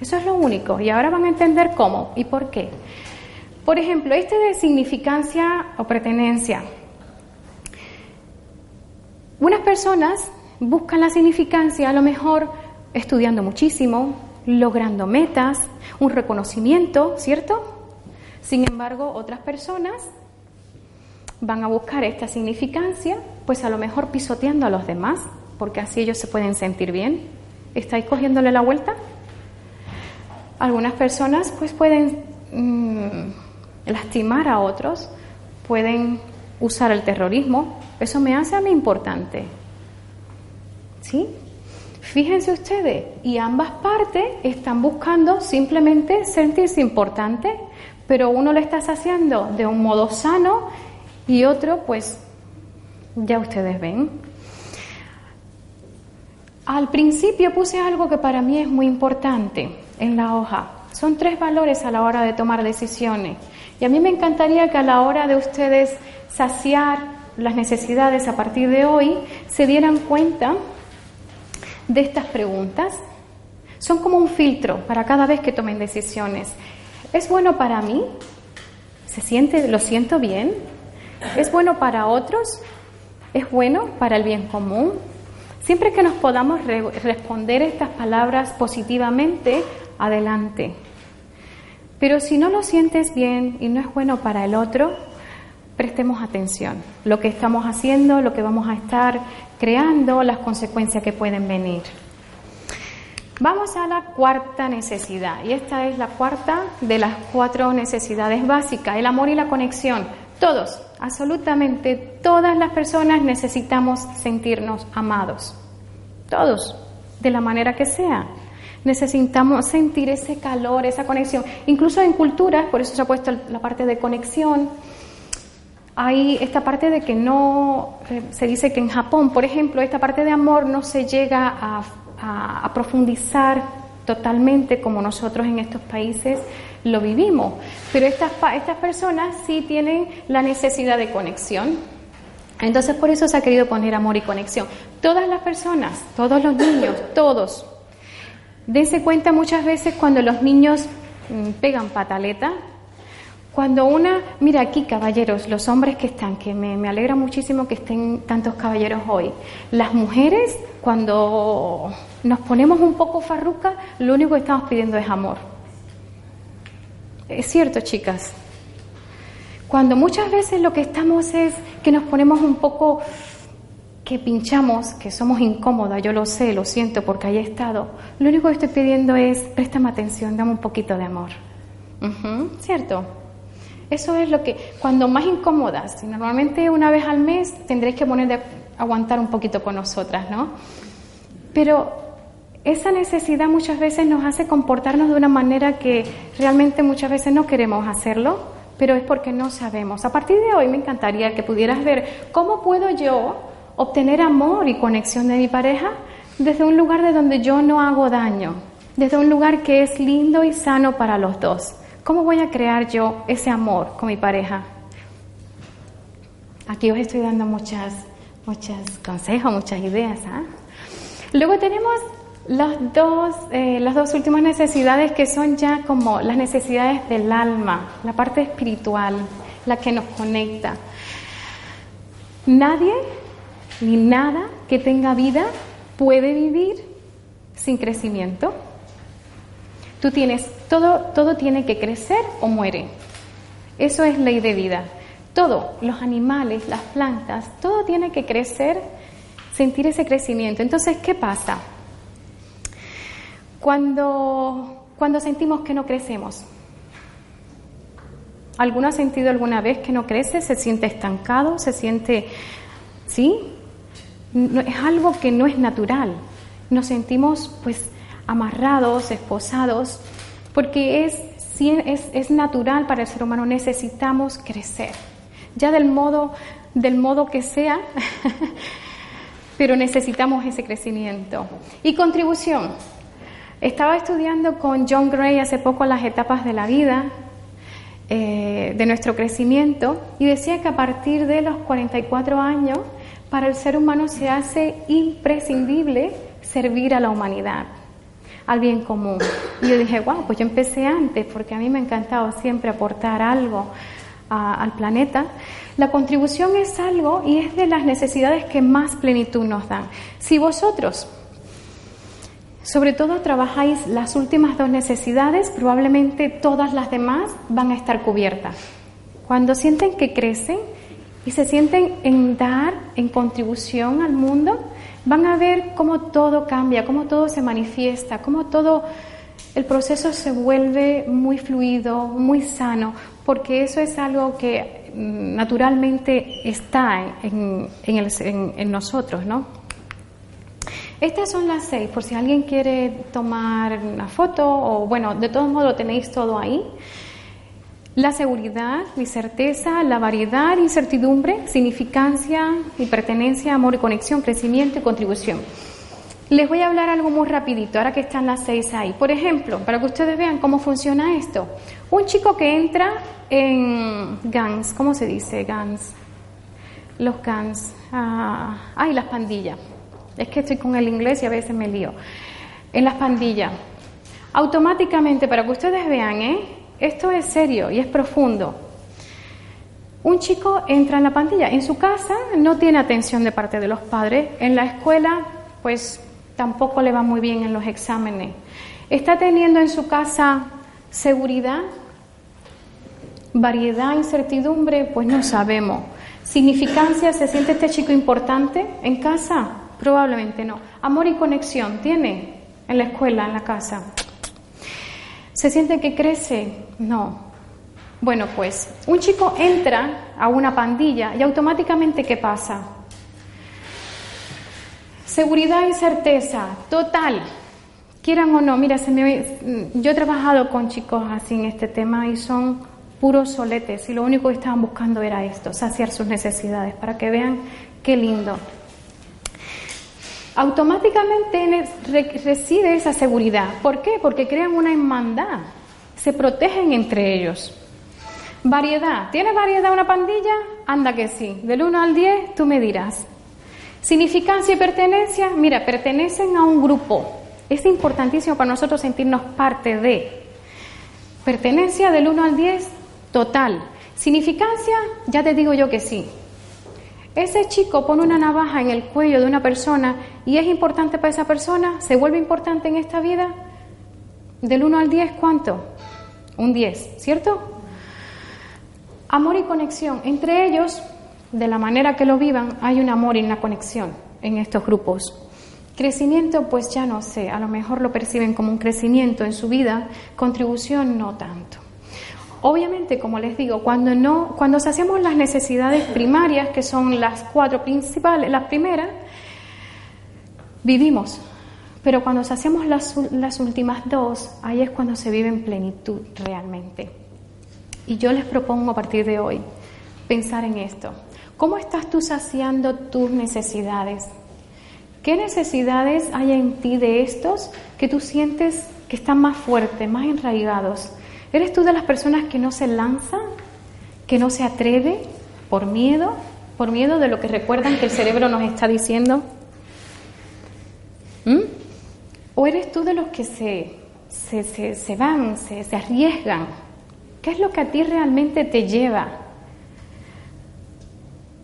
Eso es lo único, y ahora van a entender cómo y por qué. Por ejemplo, este de significancia o pertenencia. Unas personas buscan la significancia a lo mejor estudiando muchísimo, logrando metas, un reconocimiento, ¿cierto? Sin embargo, otras personas van a buscar esta significancia, pues a lo mejor pisoteando a los demás, porque así ellos se pueden sentir bien. ¿Estáis cogiéndole la vuelta? Algunas personas pues pueden mm, lastimar a otros, pueden usar el terrorismo. Eso me hace a mí importante. ¿Sí? Fíjense ustedes, y ambas partes están buscando simplemente sentirse importante, pero uno lo está haciendo de un modo sano y otro, pues, ya ustedes ven. Al principio puse algo que para mí es muy importante en la hoja. Son tres valores a la hora de tomar decisiones. Y a mí me encantaría que a la hora de ustedes saciar las necesidades a partir de hoy, se dieran cuenta de estas preguntas son como un filtro para cada vez que tomen decisiones. ¿Es bueno para mí? ¿Se siente, lo siento bien? ¿Es bueno para otros? ¿Es bueno para el bien común? Siempre que nos podamos responder estas palabras positivamente, adelante. Pero si no lo sientes bien y no es bueno para el otro, prestemos atención. Lo que estamos haciendo, lo que vamos a estar creando, las consecuencias que pueden venir. Vamos a la cuarta necesidad, y esta es la cuarta de las cuatro necesidades básicas, el amor y la conexión. Todos, absolutamente todas las personas necesitamos sentirnos amados. Todos, de la manera que sea. Necesitamos sentir ese calor, esa conexión. Incluso en culturas, por eso se ha puesto la parte de conexión, hay esta parte de que no, se dice que en Japón, por ejemplo, esta parte de amor no se llega a, profundizar totalmente como nosotros en estos países lo vivimos, pero estas, estas personas sí tienen la necesidad de conexión. Entonces por eso se ha querido poner amor y conexión. Todas las personas, todos los niños, todos. Dense cuenta muchas veces cuando los niños mm, pegan pataleta, cuando una, mira aquí caballeros, los hombres que están, que me, alegra muchísimo que estén tantos caballeros hoy. Las mujeres, cuando nos ponemos un poco farruca, lo único que estamos pidiendo es amor. Es cierto, chicas. Cuando muchas veces lo que estamos es que nos ponemos un poco que pinchamos, que somos incómodas, yo lo sé, lo siento porque haya estado, lo único que estoy pidiendo es préstame atención, dame un poquito de amor. ¿Cierto? Eso es lo que, cuando más incómodas, normalmente una vez al mes tendréis que poner de aguantar un poquito con nosotras, ¿no? Pero esa necesidad muchas veces nos hace comportarnos de una manera que realmente muchas veces no queremos hacerlo, pero es porque no sabemos. A partir de hoy me encantaría que pudieras ver cómo puedo yo obtener amor y conexión de mi pareja desde un lugar de donde yo no hago daño, desde un lugar que es lindo y sano para los dos. ¿Cómo voy a crear yo ese amor con mi pareja? Aquí os estoy dando muchas, muchos consejos, muchas ideas. ¿ah? Luego tenemos las dos, eh, las dos últimas necesidades que son ya como las necesidades del alma, la parte espiritual, la que nos conecta. Nadie ni nada que tenga vida puede vivir sin crecimiento. Tú tienes, todo, todo tiene que crecer o muere. Eso es ley de vida. Todo, los animales, las plantas, todo tiene que crecer, sentir ese crecimiento. Entonces, ¿qué pasa? Cuando, cuando sentimos que no crecemos. ¿Alguno ha sentido alguna vez que no crece? ¿Se siente estancado? ¿Se siente... ¿Sí? Es algo que no es natural. Nos sentimos pues amarrados, esposados, porque es, es, es natural para el ser humano, necesitamos crecer. Ya del modo, del modo que sea, (laughs) pero necesitamos ese crecimiento. Y contribución. Estaba estudiando con John Gray hace poco las etapas de la vida, eh, de nuestro crecimiento, y decía que a partir de los 44 años, para el ser humano se hace imprescindible servir a la humanidad, al bien común. Y yo dije, wow, pues yo empecé antes, porque a mí me ha encantado siempre aportar algo al planeta. La contribución es algo y es de las necesidades que más plenitud nos dan. Si vosotros, sobre todo, trabajáis las últimas dos necesidades, probablemente todas las demás van a estar cubiertas. Cuando sienten que crecen y se sienten en dar, en contribución al mundo, van a ver cómo todo cambia, cómo todo se manifiesta, cómo todo el proceso se vuelve muy fluido, muy sano, porque eso es algo que mm, naturalmente está en, nosotros, ¿no? Estas son las seis, por si alguien quiere tomar una foto o bueno, de todos modos tenéis todo ahí. La seguridad, mi certeza, la variedad, incertidumbre, significancia y pertenencia, amor y conexión, crecimiento y contribución. Les voy a hablar algo muy rapidito, ahora que están las seis ahí. Por ejemplo, para que ustedes vean cómo funciona esto. Un chico que entra en GANS, ¿cómo se dice GANS? Los GANS. Ah, ay, las pandillas. Es que estoy con el inglés y a veces me lío. En las pandillas. Automáticamente, para que ustedes vean, ¿eh? Esto es serio y es profundo. Un chico entra en la pandilla. En su casa no tiene atención de parte de los padres. En la escuela, pues tampoco le va muy bien en los exámenes. ¿Está teniendo en su casa seguridad? ¿Variedad, incertidumbre? Pues no sabemos. ¿Significancia? ¿Se siente este chico importante en casa? Probablemente no. ¿Amor y conexión tiene en la escuela, en la casa? ¿Se siente que crece? No. Bueno, pues un chico entra a una pandilla y automáticamente ¿qué pasa? Seguridad y certeza, total. Quieran o no, mira, se me, yo he trabajado con chicos así en este tema y son puros soletes y lo único que estaban buscando era esto, saciar sus necesidades, para que vean qué lindo. Automáticamente recibe esa seguridad. ¿Por qué? Porque crean una hermandad, se protegen entre ellos. Variedad. ¿Tiene variedad una pandilla? Anda que sí. Del 1 al 10 tú me dirás. Significancia y pertenencia, mira, pertenecen a un grupo. Es importantísimo para nosotros sentirnos parte de. Pertenencia del 1 al 10, total. Significancia, ya te digo yo que sí. Ese chico pone una navaja en el cuello de una persona y es importante para esa persona, se vuelve importante en esta vida. Del 1 al 10, ¿cuánto? Un 10, ¿cierto? Amor y conexión. Entre ellos de la manera que lo vivan, hay un amor y una conexión en estos grupos. Crecimiento, pues ya no sé, a lo mejor lo perciben como un crecimiento en su vida, contribución no tanto. Obviamente, como les digo, cuando no, cuando hacemos las necesidades primarias, que son las cuatro principales, las primeras, vivimos. Pero cuando hacemos las, las últimas dos, ahí es cuando se vive en plenitud realmente. Y yo les propongo a partir de hoy pensar en esto. ¿Cómo estás tú saciando tus necesidades? ¿Qué necesidades hay en ti de estos que tú sientes que están más fuertes, más enraigados? ¿Eres tú de las personas que no se lanzan, que no se atreve por miedo, por miedo de lo que recuerdan que el cerebro nos está diciendo? ¿Mm? ¿O eres tú de los que se, se, van, se, se arriesgan? ¿Qué es lo que a ti realmente te lleva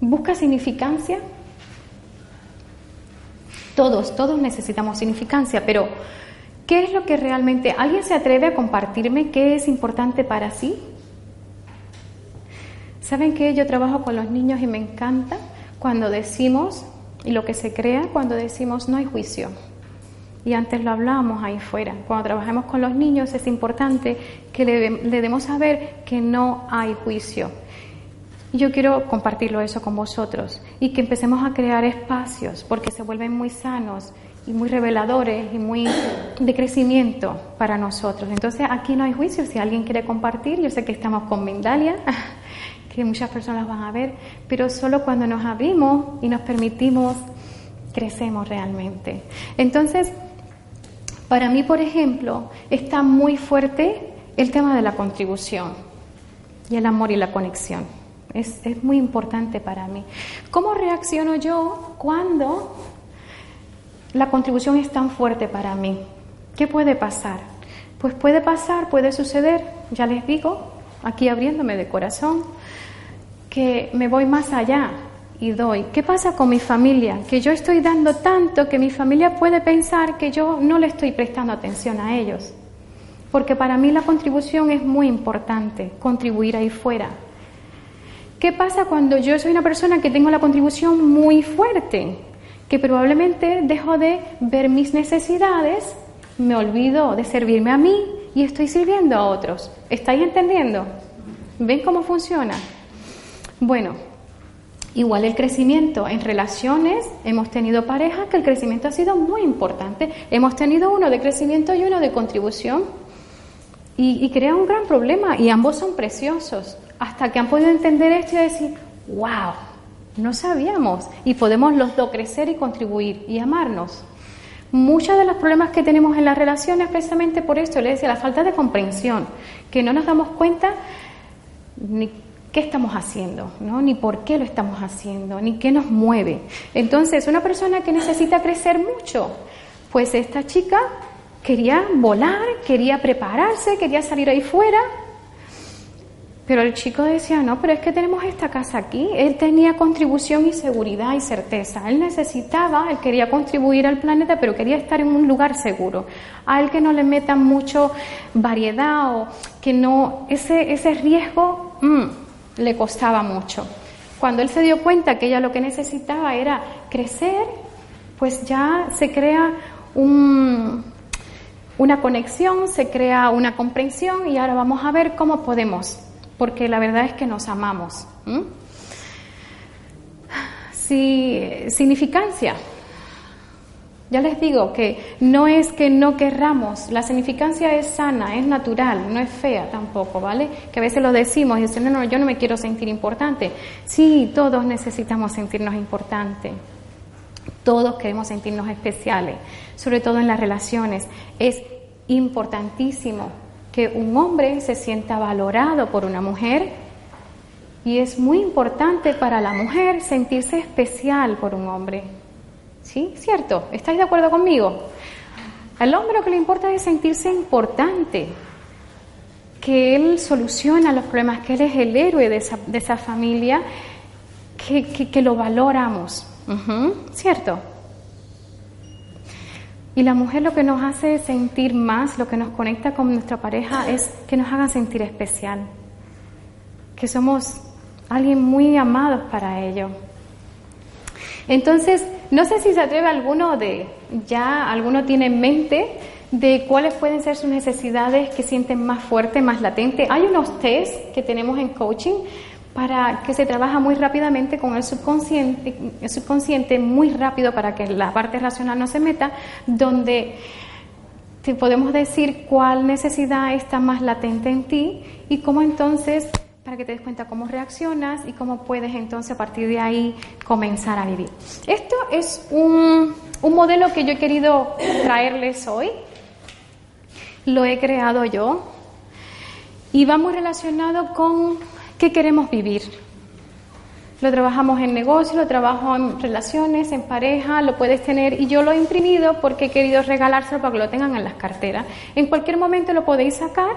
busca significancia. Todos, todos necesitamos significancia, pero ¿qué es lo que realmente... ¿Alguien se atreve a compartirme qué es importante para sí? ¿Saben que yo trabajo con los niños y me encanta cuando decimos, y lo que se crea cuando decimos no hay juicio? Y antes lo hablábamos ahí fuera. Cuando trabajamos con los niños es importante que le, le demos a ver que no hay juicio. Y yo quiero compartirlo eso con vosotros y que empecemos a crear espacios porque se vuelven muy sanos y muy reveladores y muy de crecimiento para nosotros. Entonces aquí no hay juicio. Si alguien quiere compartir, yo sé que estamos con Mindalia, (laughs) que muchas personas van a ver, pero solo cuando nos abrimos y nos permitimos, crecemos realmente. Entonces, para mí, por ejemplo, está muy fuerte el tema de la contribución y el amor y la conexión. Es, es muy importante para mí. ¿Cómo reacciono yo cuando la contribución es tan fuerte para mí? ¿Qué puede pasar? Pues puede pasar, puede suceder, ya les digo, aquí abriéndome de corazón, que me voy más allá y doy. ¿Qué pasa con mi familia? Que yo estoy dando tanto que mi familia puede pensar que yo no le estoy prestando atención a ellos. Porque para mí la contribución es muy importante, contribuir ahí fuera. ¿Qué pasa cuando yo soy una persona que tengo la contribución muy fuerte? Que probablemente dejo de ver mis necesidades, me olvido de servirme a mí y estoy sirviendo a otros. ¿Estáis entendiendo? ¿Ven cómo funciona? Bueno, igual el crecimiento en relaciones, hemos tenido parejas que el crecimiento ha sido muy importante. Hemos tenido uno de crecimiento y uno de contribución. Y, crea un gran problema y ambos son preciosos. Hasta que han podido entender esto y decir, wow, no sabíamos. Y podemos los dos crecer y contribuir y amarnos. Muchos de los problemas que tenemos en las relaciones precisamente por esto, le decía, la falta de comprensión, que no nos damos cuenta ni qué estamos haciendo, ¿no? ni por qué lo estamos haciendo, ni qué nos mueve. Entonces, una persona que necesita crecer mucho, pues esta chica quería volar, quería prepararse, quería salir ahí fuera, pero el chico decía, no, pero es que tenemos esta casa aquí. Él tenía contribución y seguridad y certeza. Él necesitaba, él quería contribuir al planeta, pero quería estar en un lugar seguro. A él que no le metan mucho variedad o que no, ese, ese riesgo, mm, le costaba mucho. Cuando él se dio cuenta que ella lo que necesitaba era crecer, pues ya se crea un, una conexión, se crea una comprensión y ahora vamos a ver cómo podemos, porque la verdad es que nos amamos. Si, significancia. Ya les digo que no es que no querramos, la significancia es sana, es natural, no es fea tampoco, ¿vale? Que a veces lo decimos y dicen, no, no, yo no me quiero sentir importante. Sí, todos necesitamos sentirnos importantes. Todos queremos sentirnos especiales, sobre todo en las relaciones. Es importantísimo que un hombre se sienta valorado por una mujer y es muy importante para la mujer sentirse especial por un hombre. ¿Sí? ¿Cierto? ¿Estáis de acuerdo conmigo? Al hombre lo que le importa es sentirse importante, que él soluciona los problemas, que él es el héroe de esa, de esa familia, que, que, lo valoramos. ¿Cierto? Y la mujer lo que nos hace sentir más, lo que nos conecta con nuestra pareja es que nos haga sentir especial, que somos alguien muy amados para ello. Entonces, no sé si se atreve alguno de, ya alguno tiene en mente de cuáles pueden ser sus necesidades que sienten más fuerte, más latente. Hay unos test que tenemos en coaching para que se trabaja muy rápidamente con el subconsciente, muy rápido para que la parte racional no se meta, donde te podemos decir cuál necesidad está más latente en ti y cómo entonces para que te des cuenta cómo reaccionas y cómo puedes entonces a partir de ahí comenzar a vivir. Esto es un, un modelo que yo he querido traerles hoy. Lo he creado yo y va muy relacionado con qué queremos vivir. Lo trabajamos en negocio, lo trabajo en relaciones, en pareja, lo puedes tener y yo lo he imprimido porque he querido regalárselo para que lo tengan en las carteras. En cualquier momento lo podéis sacar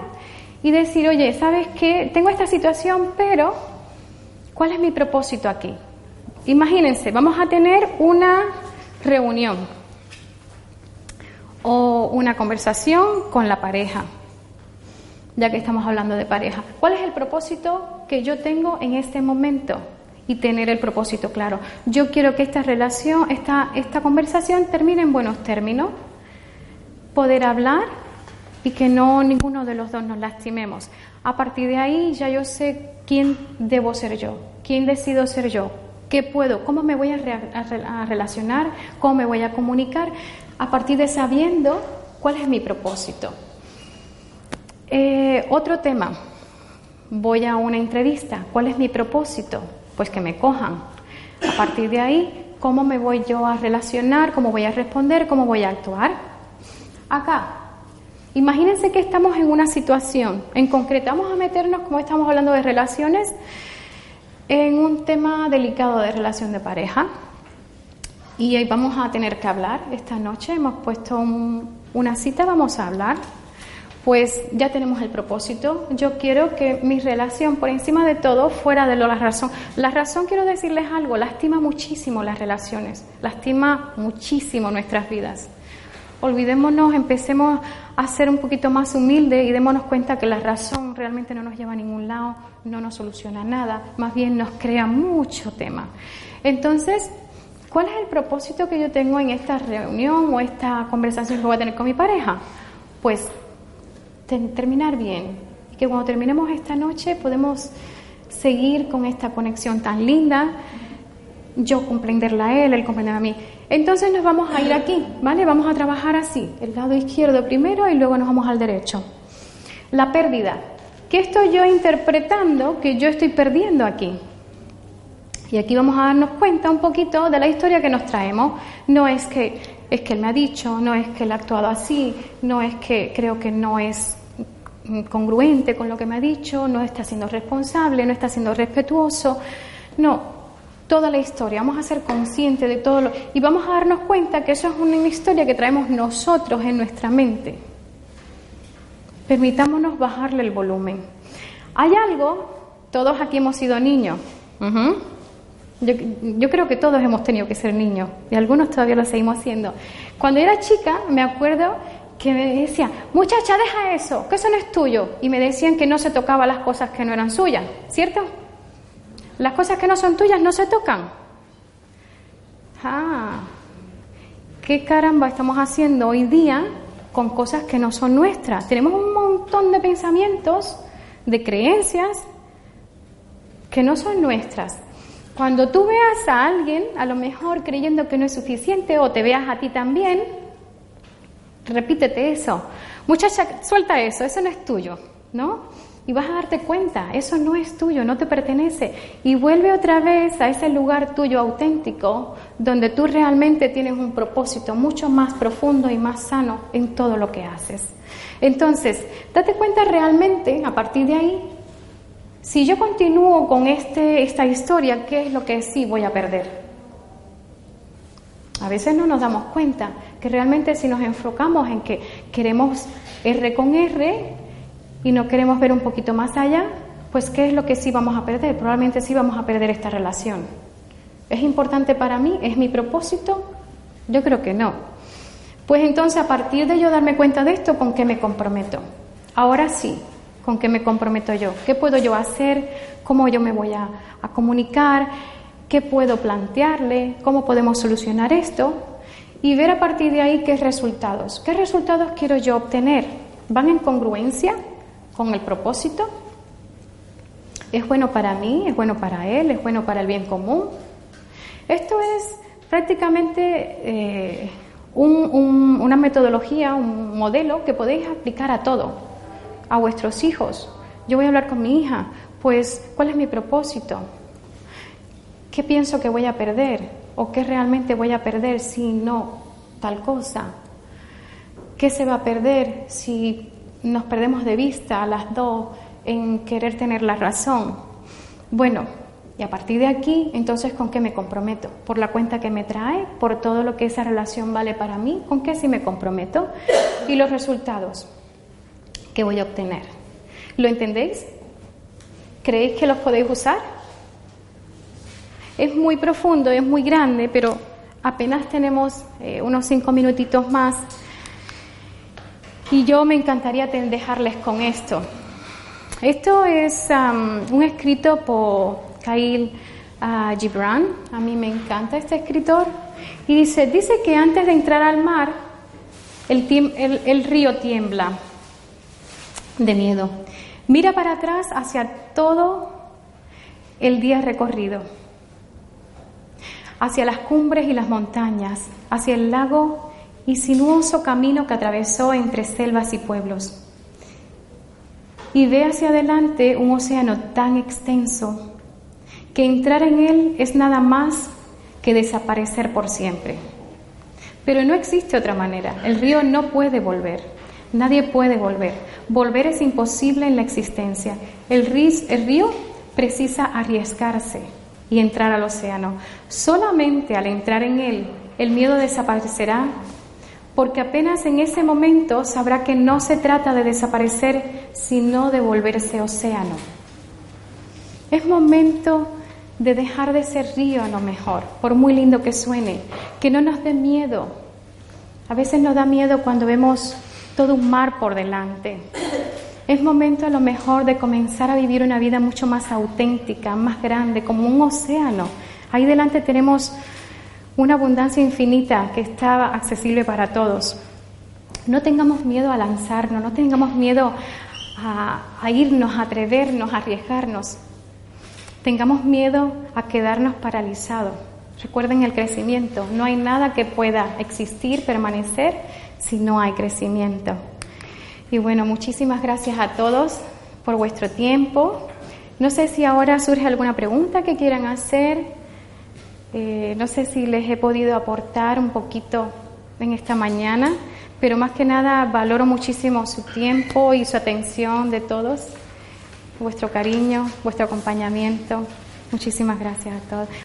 y decir, oye, ¿sabes qué? Tengo esta situación, pero ¿cuál es mi propósito aquí? Imagínense, vamos a tener una reunión o una conversación con la pareja, ya que estamos hablando de pareja. ¿Cuál es el propósito que yo tengo en este momento? Y tener el propósito claro. Yo quiero que esta relación, esta, esta conversación termine en buenos términos. poder hablar y que no ninguno de los dos nos lastimemos. A partir de ahí ya yo sé quién debo ser yo, quién decido ser yo, qué puedo, cómo me voy a, relacionar, cómo me voy a comunicar, a partir de sabiendo cuál es mi propósito. Eh, otro tema, voy a una entrevista, ¿cuál es mi propósito? Pues que me cojan. A partir de ahí, ¿cómo me voy yo a relacionar? ¿Cómo voy a responder? ¿Cómo voy a actuar? Acá, imagínense que estamos en una situación, en concreto, vamos a meternos, como estamos hablando de relaciones, en un tema delicado de relación de pareja. Y hoy vamos a tener que hablar esta noche, hemos puesto una cita, vamos a hablar pues ya tenemos el propósito. Yo quiero que mi relación, por encima de todo, fuera de lo la razón. La razón, quiero decirles algo, lastima muchísimo las relaciones, lastima muchísimo nuestras vidas. Olvidémonos, empecemos a ser un poquito más humildes y démonos cuenta que la razón realmente no nos lleva a ningún lado, no nos soluciona nada, más bien nos crea mucho tema. Entonces, ¿cuál es el propósito que yo tengo en esta reunión o esta conversación que voy a tener con mi pareja? Pues terminar bien. Y que cuando terminemos esta noche podemos seguir con esta conexión tan linda, yo comprenderla a él, él comprenderla a mí. Entonces nos vamos a ir aquí, ¿vale? Vamos a trabajar así, el lado izquierdo primero y luego nos vamos al derecho. La pérdida. ¿Qué estoy yo interpretando que yo estoy perdiendo aquí? Y aquí vamos a darnos cuenta un poquito de la historia que nos traemos. No es que es que él me ha dicho, no es que él ha actuado así, no es que creo que no es congruente con lo que me ha dicho, no está siendo responsable, no está siendo respetuoso. No, toda la historia, vamos a ser conscientes de todo lo y vamos a darnos cuenta que eso es una historia que traemos nosotros en nuestra mente. Permitámonos bajarle el volumen. Hay algo, todos aquí hemos sido niños. Yo, creo que todos hemos tenido que ser niños y algunos todavía lo seguimos haciendo. Cuando era chica, me acuerdo que me decían, muchacha, deja eso, que eso no es tuyo. Y me decían que no se tocaba las cosas que no eran suyas, ¿cierto? Las cosas que no son tuyas no se tocan. Ah, ¿qué caramba estamos haciendo hoy día con cosas que no son nuestras? Tenemos un montón de pensamientos, de creencias que no son nuestras. Cuando tú veas a alguien, a lo mejor creyendo que no es suficiente, o te veas a ti también, repítete eso. Muchacha, suelta eso, eso no es tuyo, ¿no? Y vas a darte cuenta, eso no es tuyo, no te pertenece. Y vuelve otra vez a ese lugar tuyo auténtico, donde tú realmente tienes un propósito mucho más profundo y más sano en todo lo que haces. Entonces, date cuenta realmente, a partir de ahí, si yo continúo con este, esta historia, ¿qué es lo que sí voy a perder? A veces no nos damos cuenta que realmente si nos enfocamos en que queremos R con R y no queremos ver un poquito más allá, pues ¿qué es lo que sí vamos a perder? Probablemente sí vamos a perder esta relación. ¿Es importante para mí? ¿Es mi propósito? Yo creo que no. Pues entonces a partir de yo darme cuenta de esto, ¿con qué me comprometo? Ahora sí, con qué me comprometo yo, qué puedo yo hacer, cómo yo me voy a, comunicar, qué puedo plantearle, cómo podemos solucionar esto y ver a partir de ahí qué resultados, qué resultados quiero yo obtener, van en congruencia con el propósito, es bueno para mí, es bueno para él, es bueno para el bien común. Esto es prácticamente eh, una metodología, un modelo que podéis aplicar a todo a vuestros hijos. Yo voy a hablar con mi hija, pues, ¿cuál es mi propósito? ¿Qué pienso que voy a perder? ¿O qué realmente voy a perder si no tal cosa? ¿Qué se va a perder si nos perdemos de vista a las dos en querer tener la razón? Bueno, y a partir de aquí, entonces, ¿con qué me comprometo? ¿Por la cuenta que me trae? ¿Por todo lo que esa relación vale para mí? ¿Con qué sí me comprometo? Y los resultados que voy a obtener. ¿Lo entendéis? ¿Creéis que los podéis usar? Es muy profundo, es muy grande, pero apenas tenemos eh, unos cinco minutitos más y yo me encantaría dejarles con esto. Esto es un escrito por Kyle uh, Gibran, a mí me encanta este escritor, y dice, dice que antes de entrar al mar el, río tiembla de miedo. Mira para atrás hacia todo el día recorrido, hacia las cumbres y las montañas, hacia el lago y sinuoso camino que atravesó entre selvas y pueblos. Y ve hacia adelante un océano tan extenso que entrar en él es nada más que desaparecer por siempre. Pero no existe otra manera. El río no puede volver. Nadie puede volver. Volver es imposible en la existencia. El río, precisa arriesgarse y entrar al océano. Solamente al entrar en él, el miedo desaparecerá, porque apenas en ese momento sabrá que no se trata de desaparecer, sino de volverse océano. Es momento de dejar de ser río a lo mejor, por muy lindo que suene, que no nos dé miedo. A veces nos da miedo cuando vemos todo un mar por delante. Es momento a lo mejor de comenzar a vivir una vida mucho más auténtica, más grande, como un océano. Ahí delante tenemos una abundancia infinita que está accesible para todos. No tengamos miedo a lanzarnos, no tengamos miedo a, a irnos, a atrevernos, a arriesgarnos. Tengamos miedo a quedarnos paralizados. Recuerden el crecimiento. No hay nada que pueda existir, permanecer, si no hay crecimiento. Y bueno, muchísimas gracias a todos por vuestro tiempo. No sé si ahora surge alguna pregunta que quieran hacer. Eh, no sé si les he podido aportar un poquito en esta mañana, pero más que nada valoro muchísimo su tiempo y su atención de todos vuestro cariño, vuestro acompañamiento. Muchísimas gracias a todos.